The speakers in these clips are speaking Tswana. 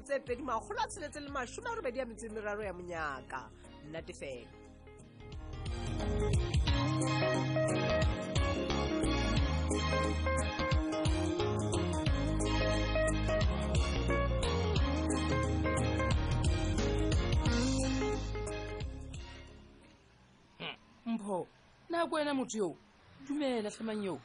tse pedi magolo a tsheletse le masome a robedi ya metsi e meraro ya monyaka nnatefela mpho nako ena motho yoo dumela tlhamang yoo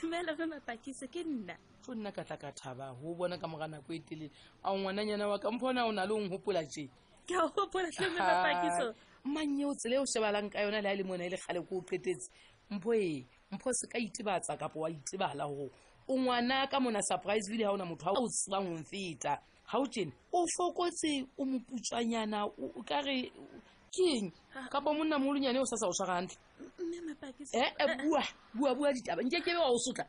dumela fe mapakise ke nna tlo nna ka tla ka thaba go bona ka moga nako e telele a o ngwananyana wa ka mphona o na le o nghopola je ke a gopola tlhome bapakiso mang eo tsela e o shebalang ka yona le a le mona e le gale ko o qetetse mpho ee mpho se ka itebatsa kapo wa itebala gore o ngwana ka mona surprise bile ga ona motho ga o tsebang o mfeta ga o tjene o fokotse o moputswanyana o o ka re ke eng kapa monna mogolonyane o sa sa o tshwara gantle mme mapakisa ee bua bua bua ditaba nke kebe wa o sotla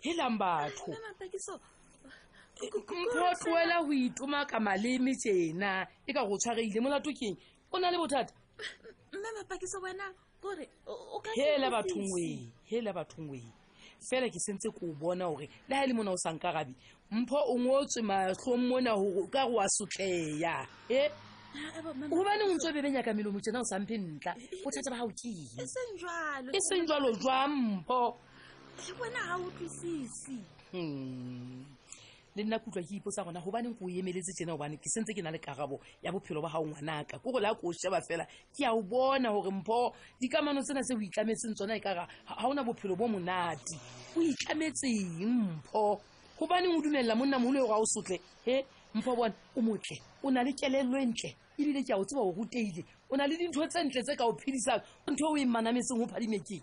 hela batho mpho wela go itoma ka maleme tsena e ka go tshwareile molato keng o na le bothata hela bathongwee hela bathongwee fela ke sentse ko o bona gore le ga e le mona o sankarabi mpho o ngotswe matlhong mona gore ka go wa sotleya e gobaneng o ntse o bebenya ka melomo tsena o samphe ntla bothata ba gago keng e seng jalo jwang mpho wena ga utlwisise hmm. le nna kutlwa ke ipotsa gona gobaneng ko o emeletse tsena gobane ke sentse ke na le karabo ya bophelo ba gago ngwanaka ko go le a ko o sheba fela ke a o bona gore mpho dikamano tsena tse o itlametseng tsona e kara ga o na bophelo bo monate o itlametseng mpho gobaneng o dumelela monna mogolo yo ga o sotle e mpho bone o motle o na le kelelo e ntle ebile ke a o tseba o ruteile o na le dintho tse ntle tse ka o phedisang ntho e o e manametseng go phadimekeng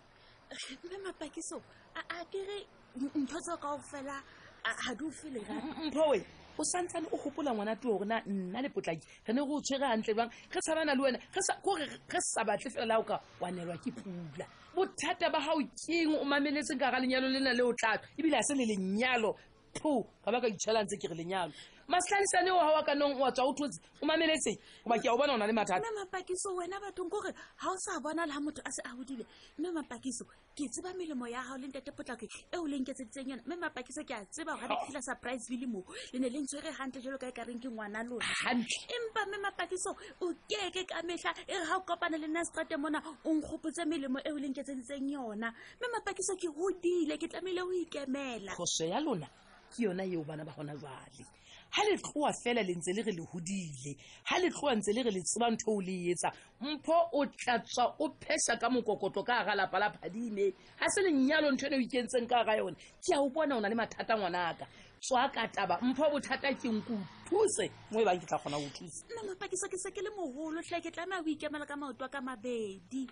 mme mapakiso a kere ntho tse kao fela ga di o fele mphowe o santsane o gopola ngwana tuo gore na nna le potlaki re ne go o tshwere gantle jang re tshabana le wena kore re sa batle fela la o ka wanelwa ke pula bothata ba gago keng o mameletseng ka ga lenyalo le na le o tlato ebile a se le lenyalo pho ga ba ka itšhelang tse ke re lenyalo matlhalisane o ga wa kanong wa tswa o thotse o mameletseng goba ke a o bona o na le mathata mme mapakiso wena bathong kore ga o sa bona le ga motho a se a godile mme mapakiso ke tseba melemo ya gago le ntate potlake e o lenketsetseng yone mme mapakiso ke a tseba ga diphila surprise le lemo le ne le ntshwere gantle jalo ka e ka reng ke ngwana lona empa mme mapakiso o keke ka metlha e re ga o kopane le nna setrate mona o nkgopotse melemo e o leng ketseditseng yona mme mapakiso ke godile ke tlamehile o ikemela phoso ya lona ke yona eo bana ba gona jale ga le tloa fela le ntse le re le godile ga le tloa ntse le re le tseba ntho o le etsa mpho o tlatswa o phesa ka mokokotlo ka gara lapa la phadime ga se lenyalo ntho ene o ikentseng ka gara yone ke a o bona o na le mathata ngwanaka tswa ka taba mpho bothata ke nku thuse mo e bang ke tla kgona go thusa nna mapa ke sake sake le mogolo tlhe ke tlamaya go ikemela ka maoto a ka mabedi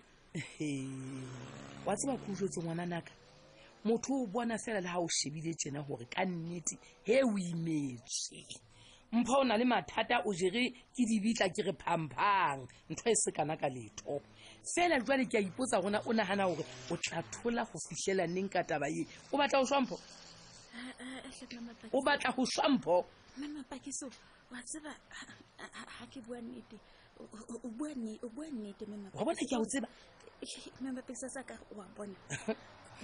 wa tseba ke utlwetse ngwana naka motho o bona fela le ga o shebile tsena gore ka nnete he o imetswe mpha o na le mathata o jere ke dibitla ke re phamphang ntho e se kana ka letho fela jwale ke a ipotsa gona o nagana gore o tla thola go fitlhela neng ka taba e o batla go swampho o batla go swampho mamapakiso wa tseba ga ke bua nnete o bua nnete mamapakiso wa bona ke a o tseba mamapakiso sa ka wa bona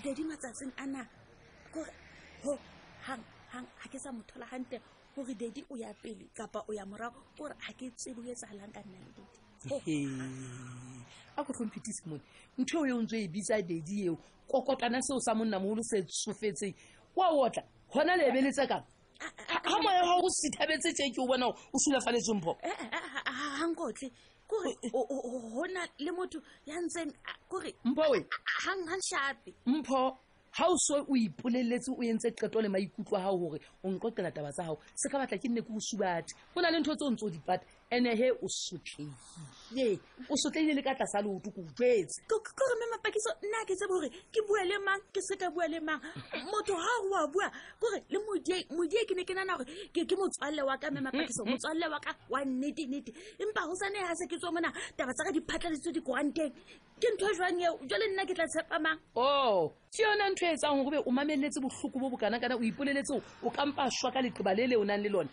dadi matsatsing ana kore ho hang hang ga ke sa mothola gante gore dadi o ya pele kapa o ya morago ke gore ga ke tsebo e tsagalang ka nna le dadi a go tlhomphethe simone ntho eo e ntse e bitsa dadi eo kokotana seo sa monna mogolo se tsofetseng wa otla gona le ebeletse kang ga moya ga o sithabetse tse ke o bona o sulafaletseng pho eh, eh, eh, gankotle kore gona le motho ya ntseng kore mpho we ganshape mpho ha o so o ipoleletse o entse qeto le maikutlo a hao hore o nqoqela taba tsa hao se ka batla ke nne ke o subathe go na le ntho tse o ntse o dipata ene he o sotlehile o sotlehile le ka tlasa leoto ko jetse kore me mapakiso nna ke tsebe gore ke bua le mang ke se ka bua le mang motho ga go a bua kore le modie modie ke ne ke nana gore ke motswalle wa ka me mapakiso mm, mm. motswalle wa ka wa nnete-nnete empa go sane ga se ke tswa mona taba tsa ka di phatladitswe dikoranteng ke ntho e jwang eo jale nna ke tla tshepamang o oh, ke yone ntho e etsang gore be o mameletse botlhoko bo bokana kana o ipoleletse o kampa swa ka leqeba le le o nang le lone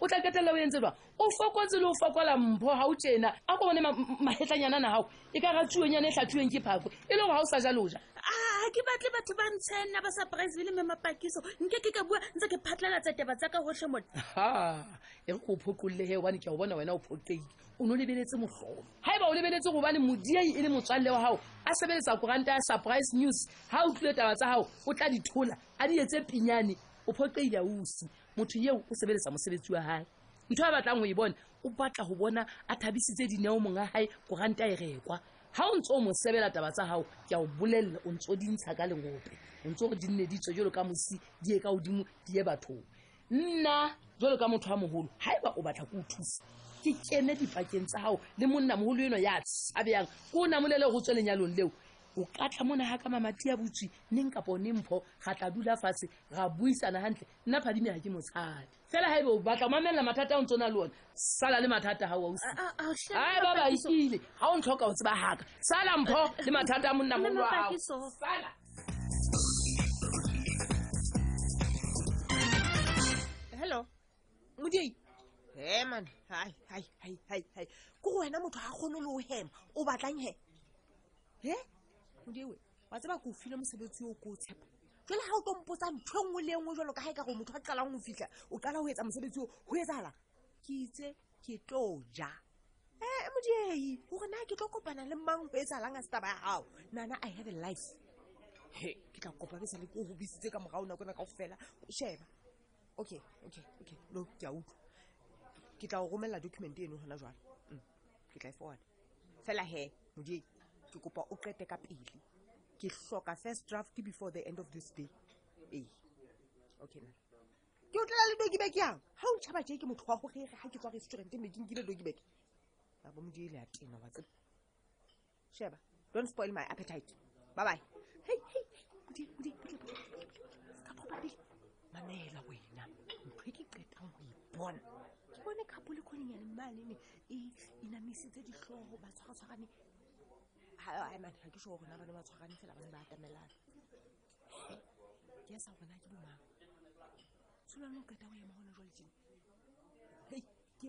o tla ketelela o entse jwa o fokotse le o fokola mpho ga o tsena a ko bone magetlanyana na gago e ka ratsuenyana e tlhatsueng ke phako e le gore ga o sa ja loja a ah, ke batle batho ba ntshe nna ba sa pricebe le memapakiso nke ke ka bua ntse ke phatlalatsa taba tsa ka gotlhe mone ha e re ko o phoqolole he obane ke a o bona wena o phoqeile o ne o lebeletse mogolo ga e ba o lebeletse go bane modiei e le motswalle wa gago a sebeletsa koranta ya surprise news ga o tlile taba tsa gago o tla di thola a di etse pinyane o phoqeile a osi motho eo o sebeletsa mosebetsi wa gae ntho a batlang go e bona o batla go bona a thabisitse dineo mong a gae koranta e rekwa ga o ntse o mo sebela taba tsa gago ke a o bolelela o ntse o dintsha ka lengope o ntse o di nne ditswe jalo ka mosi di ye ka godimo di ye bathong nna jalo ka motho wa mogolo ga e ba o batla ko o thusa ke kene dipakeng tsa gago le monna mogolo eno ya tshabeyang ko o namolele go tswe lenyalong leo o ka tla mona ga ka mamati ya botswi neng kapo ne mpho ga tla dula fatshe ga buisana gantle nna phadime ga ke motshadi fela ga ebe o batla o mamelela mathata a o ntse o na le one sala le mathata ga o ausi ae ba ba ikile ga o ntlhoka o tseba gaka sala mpho le mathata a monna mogolo wa gago sala hello modiei he man hai hai hai hai hai ko go wena motho ga kgone le o hema o batlang he he modiewe wa tseba ko o file mosebetsi o ko o tshepa jale ga o tlo mpotsa ntho e nngwe le e nngwe jalo ka ga e ka go motho a qalang go fitlha o qala go etsa mosebetsi o go etsagala ke itse ke tlo ja ee eh, modiei gore na ke tlo kopana le mang go etsagalang a setaba ya gago nana i have a life he ke tla kopa ke sa le ko go bisitse ka morago nako ena kao fela sheba okay okay okay lo ke a utlwa ke tla go romelela document eno gona jwale mm. ke tla e fona fela he modie ke kopa o qete ka pele ke hloka first draft before the end of this day ee okay na ke o tlela le dogibek yang ga o tšhaba jee ke motho wa gore ga ke tswa restaurant mme ke nkile dogibek a bo modie le a tena wa tseba Sheba, don't spoil my appetite. Bye bye. Hey, hey, hey. Budi, budi, budi, budi. Ska go babi. Mamela wena. Ntho e ke qetang go ipona. Ke bone kapo le khonyane mane ne e inamisitse ditlhogo ba tshwaratshwarane. Ha ha man ha ke sure rona bana ba tshwarane fela bana ba atamelana. Ke sa bona ke bomang. Tshulano qeta go ema hona jwale tjena. Hey, ke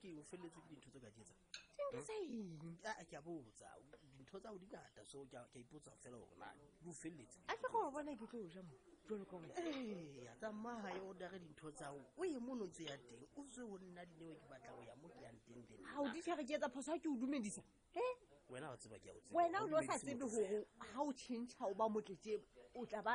ke o feleletse ke dintho tse ka jetsa ke a botsa dintho tsa o di ngata so ke a ipotsa fela gore na di o feleletse a ke gore bona ke tlo o ja mo ee tsamaya yo o dage dintho tsao o ye mo nontse ya teng o tswe o nna dinewe ke batla o ya mo ke yang teng teng ga o di tlhage ke etsa phoso ga ke o dumedisa wena o tseba ke o tseba wena o ne o sa tsebe gore ga o change ga o ba motletse o tla ba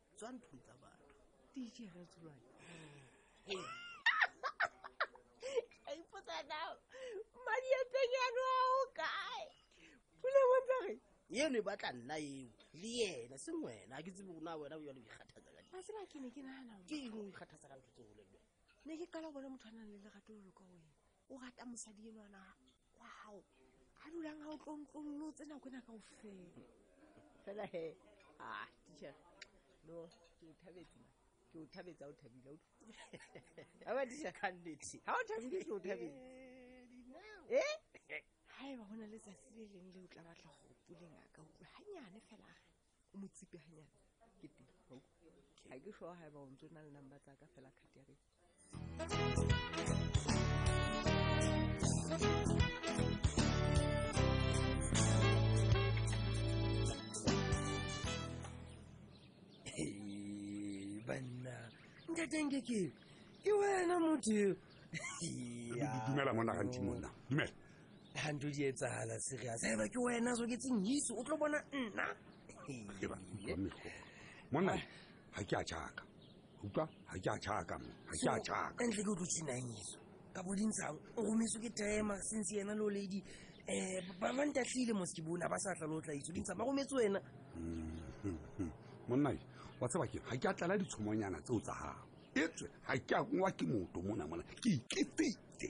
tswa nthong tsa batho dj razulwane ka ipotsa nao madi ya teng yano a o kae pule bontsha re eo ne batla nna eo le yena se ngwena a ke tsebe gona wena o yale o ikgathatsa ka a tseba ke ne ke nagana ke eng o ikgathatsa ka ntho tse bolelweng ne ke kala bone motho a nang le lerato lolo ka wena o rata mosadi enwana wa gago a dulang ga o tlontlololotse nako ena ka o fela fela he a ah, teacher no ke o thabetse ke o thabetse a o thabile a ba teacher candidate ga o thabile ke o thabetse e ga e ba go na le tsatsi le leng le o tla batla go puleng a ka utlwa ganyane fela o mo tsipe ganyana ke teng ga ke sure ga e ba o ntse o na le number tsa ka fela card ya rena banna ntatenge ke ke wena motho dumela ngwana gantsi monna dumela ganto di etsagala serious e ba ke wena so ke tseng ise o tlo bona nna monna ga ke a jaaka utlwa ga ke a jaaka mo ga ke a jaaka entle ke o tlo tsinang iso ka bodintshang o rometswe ke tema since yena lo lady um ba bantatlhile moske bona ba sa tla lo tla itse dintshang ba rometse wena mm-hmm. monna wa tseba ke ga ke a tlala ditshomonyana tseo tsa gago etswe ga ke a nwa ke moto mona mona ke iketete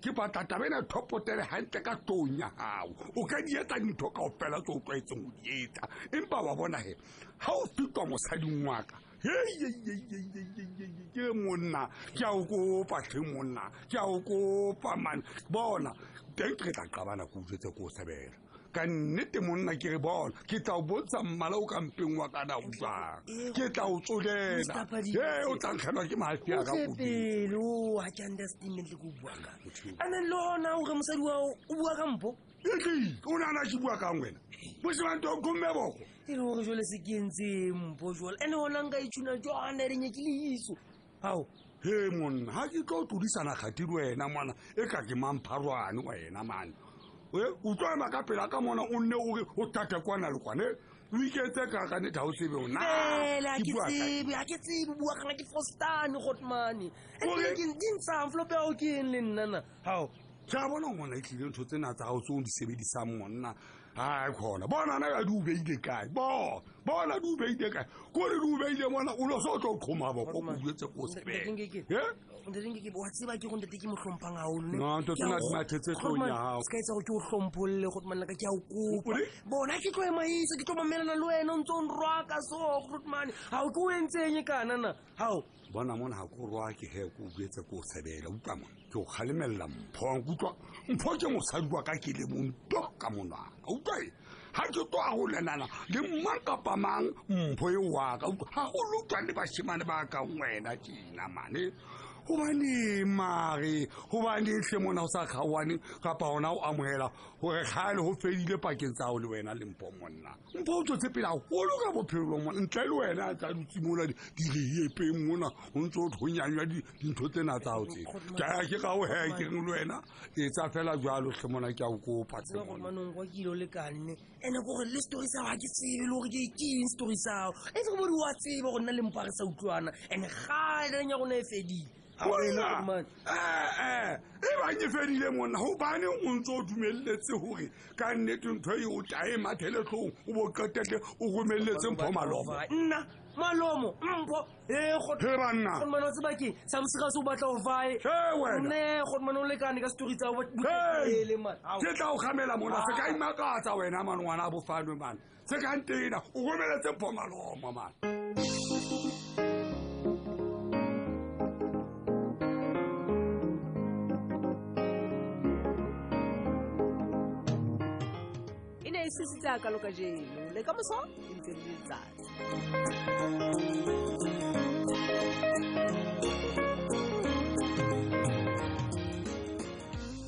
ke batlata bena thopotele gantle ka tong ya gago o ka di etsa dintho ka o fela tse o tlwaetseng go di etsa empa wa bona he ga o fitwa mosading waka ke monna ke a o kopa tlhe monna ke a o kopa mane bona teng ke tla qabana ko o jetse ko o sebela ka nnete monna ke re bona ke tla o botsa mmala o ka mpeng wa kana utlwang ke tla o tsolela e o tla nkgelwa ke mafi a kapele o a ke understatement le ko bua ka ane le ona o re mosadi wa o bua ka mpo etlile o nana ke bua kang wena bosebanto o gomme boko e le gore jole se ke ntseng mpo jole ene ona nka itshuna jone re nyekile iso ao he monna ga ke tlo o tlodisana kgati le wena mwana e ka ke mampharwane wena mane e utlwana ka pela ka mona o nne ore o tate kwana le kwane o iketse kakane ga o sebe ona fela ke tsebe ga ke tsebe bua kana ke fostane gotmane e ke ntshang flope ao ke eng le nnana ao ke a bona ngwana e tlile ntho tsena tsa gago tse o di sebedisang monna a kgona bonana ka di o beile kae bo bona di o beile kae kore di o beile mona o lo se o tlo kgoma boko o etse ko sebeke wa tseba ke go ntete ke motlhompang gaolo nto tsena di mathetse tlong ya gago se ka etsa go ke o tlhompolole go manaka ke a o kopa bona ke tlo emaisa ke tlo mamelana le wena o ntse o nrwaka so gotmane ga o ke o entseng e kana na hao bona mona ga ko rwa ke he ko uetse ko tshebela utlwa mo ke o kgalemelela mpho wa nkutlwa mpho ke mosadi wa ka ke le monto ka monwana utlwa e ga ke to a go lenana le mmang kapa mang mpho e waka utlwa ga go lotlwa le bashimane ba ka ngwena kena mane gobane mare gobane tlhe mona o sa kgaoane kapa gona o amogela gore ga e le go fedile pakeng tsa go le wena lempong monna mpa o tsotse pele a goloka bophelo lwa mona ntle le wena a tla dutse mola direepeng mona o ntse o thonyanywa dintho tsena tsao tse kaya ke ga o hekeng le wena e tsa fela jalo tlhe mona ke a o kopa tsemanongwa kile o lekanne ande kore le story sao ga ke tsebe le gore ke keng story sao e se go bore wa tseba go nna le mpa re sa utlwana and ga lenyagone e fedile monna ee e ba nyefedile monna gobane o ntse o dumeleletse gore ka nnete ntho e o tae matheletlong o bo qetete o romeleletse mpho malomo nna malomo mpho ee banna gotemane o tsebakeng sa mosega se o batla o fae ne gotemane o lekane ka setori tsa ke tla o gamela mona se ka imakatsa wena mane ngwana a bofanwe mane se ka ntena o romeletse phomalomo mane e ne e sesitse a kaloka jeno le ka moso e ntse le letsatsi